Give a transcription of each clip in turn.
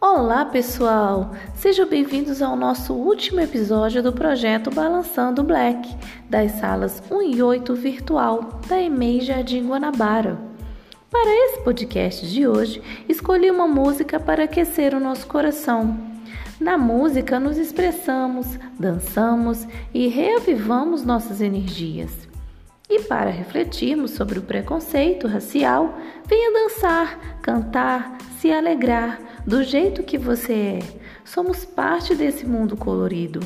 Olá, pessoal! Sejam bem-vindos ao nosso último episódio do projeto Balançando Black, das salas 1 e 8 virtual da EMEI Jardim Guanabara. Para esse podcast de hoje, escolhi uma música para aquecer o nosso coração. Na música, nos expressamos, dançamos e reavivamos nossas energias. E para refletirmos sobre o preconceito racial, venha dançar, cantar, se alegrar do jeito que você é. Somos parte desse mundo colorido.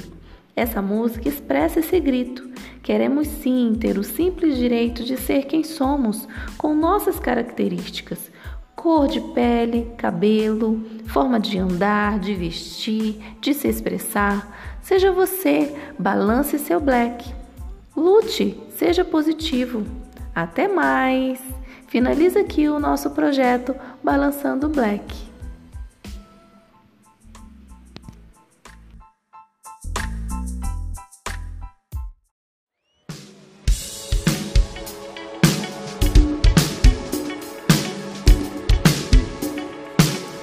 Essa música expressa esse grito. Queremos sim ter o simples direito de ser quem somos, com nossas características: cor de pele, cabelo, forma de andar, de vestir, de se expressar. Seja você, balance seu black. Lute, seja positivo. Até mais! Finaliza aqui o nosso projeto Balançando Black.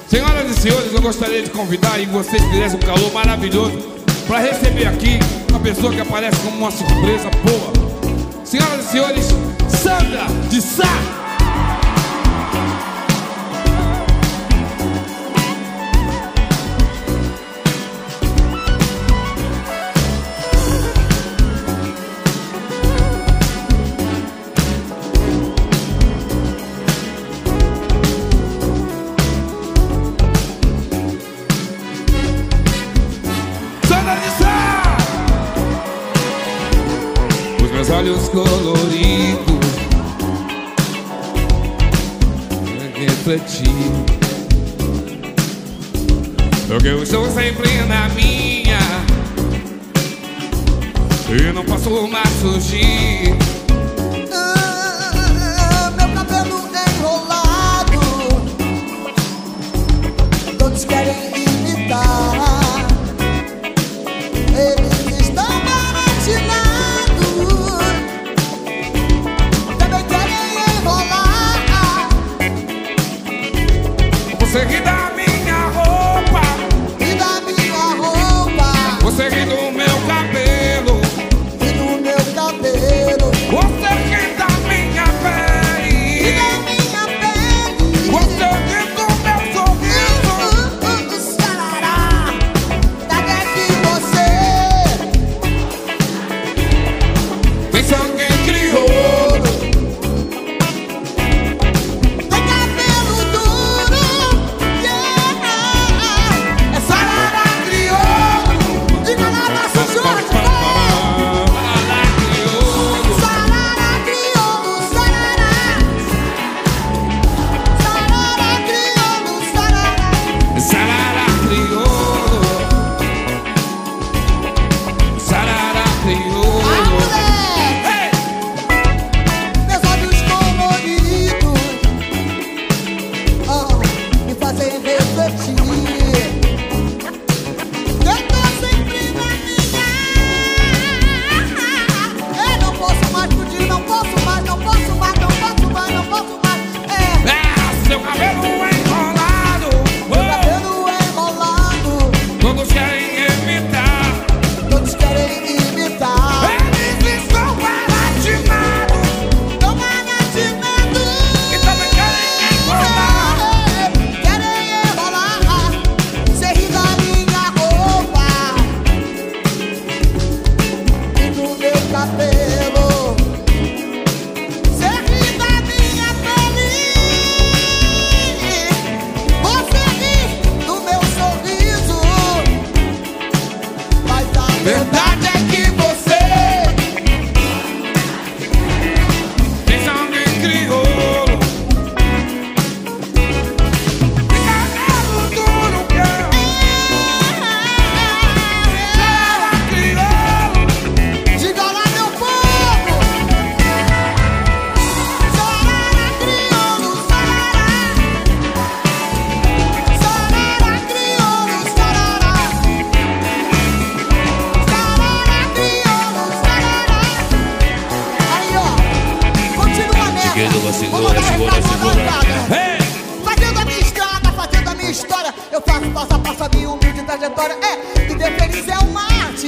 Senhoras e senhores, eu gostaria de convidar e vocês fizessem um calor maravilhoso para receber aqui uma pessoa que aparece como uma surpresa boa. Senhoras e senhores, Sandra de Sá. Olhos coloridos. Refletir. Porque eu estou sempre na minha. E não posso mais fugir Você refletir. Eu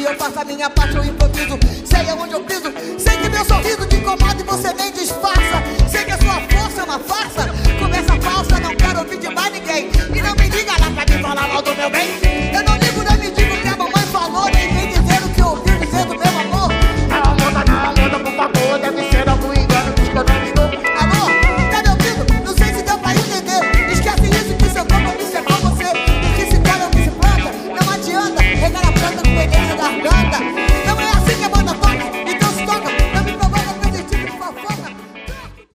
Eu faço a minha parte, eu improviso. Sei aonde eu piso. Sei que meu sorriso te incomoda e você nem disfarça.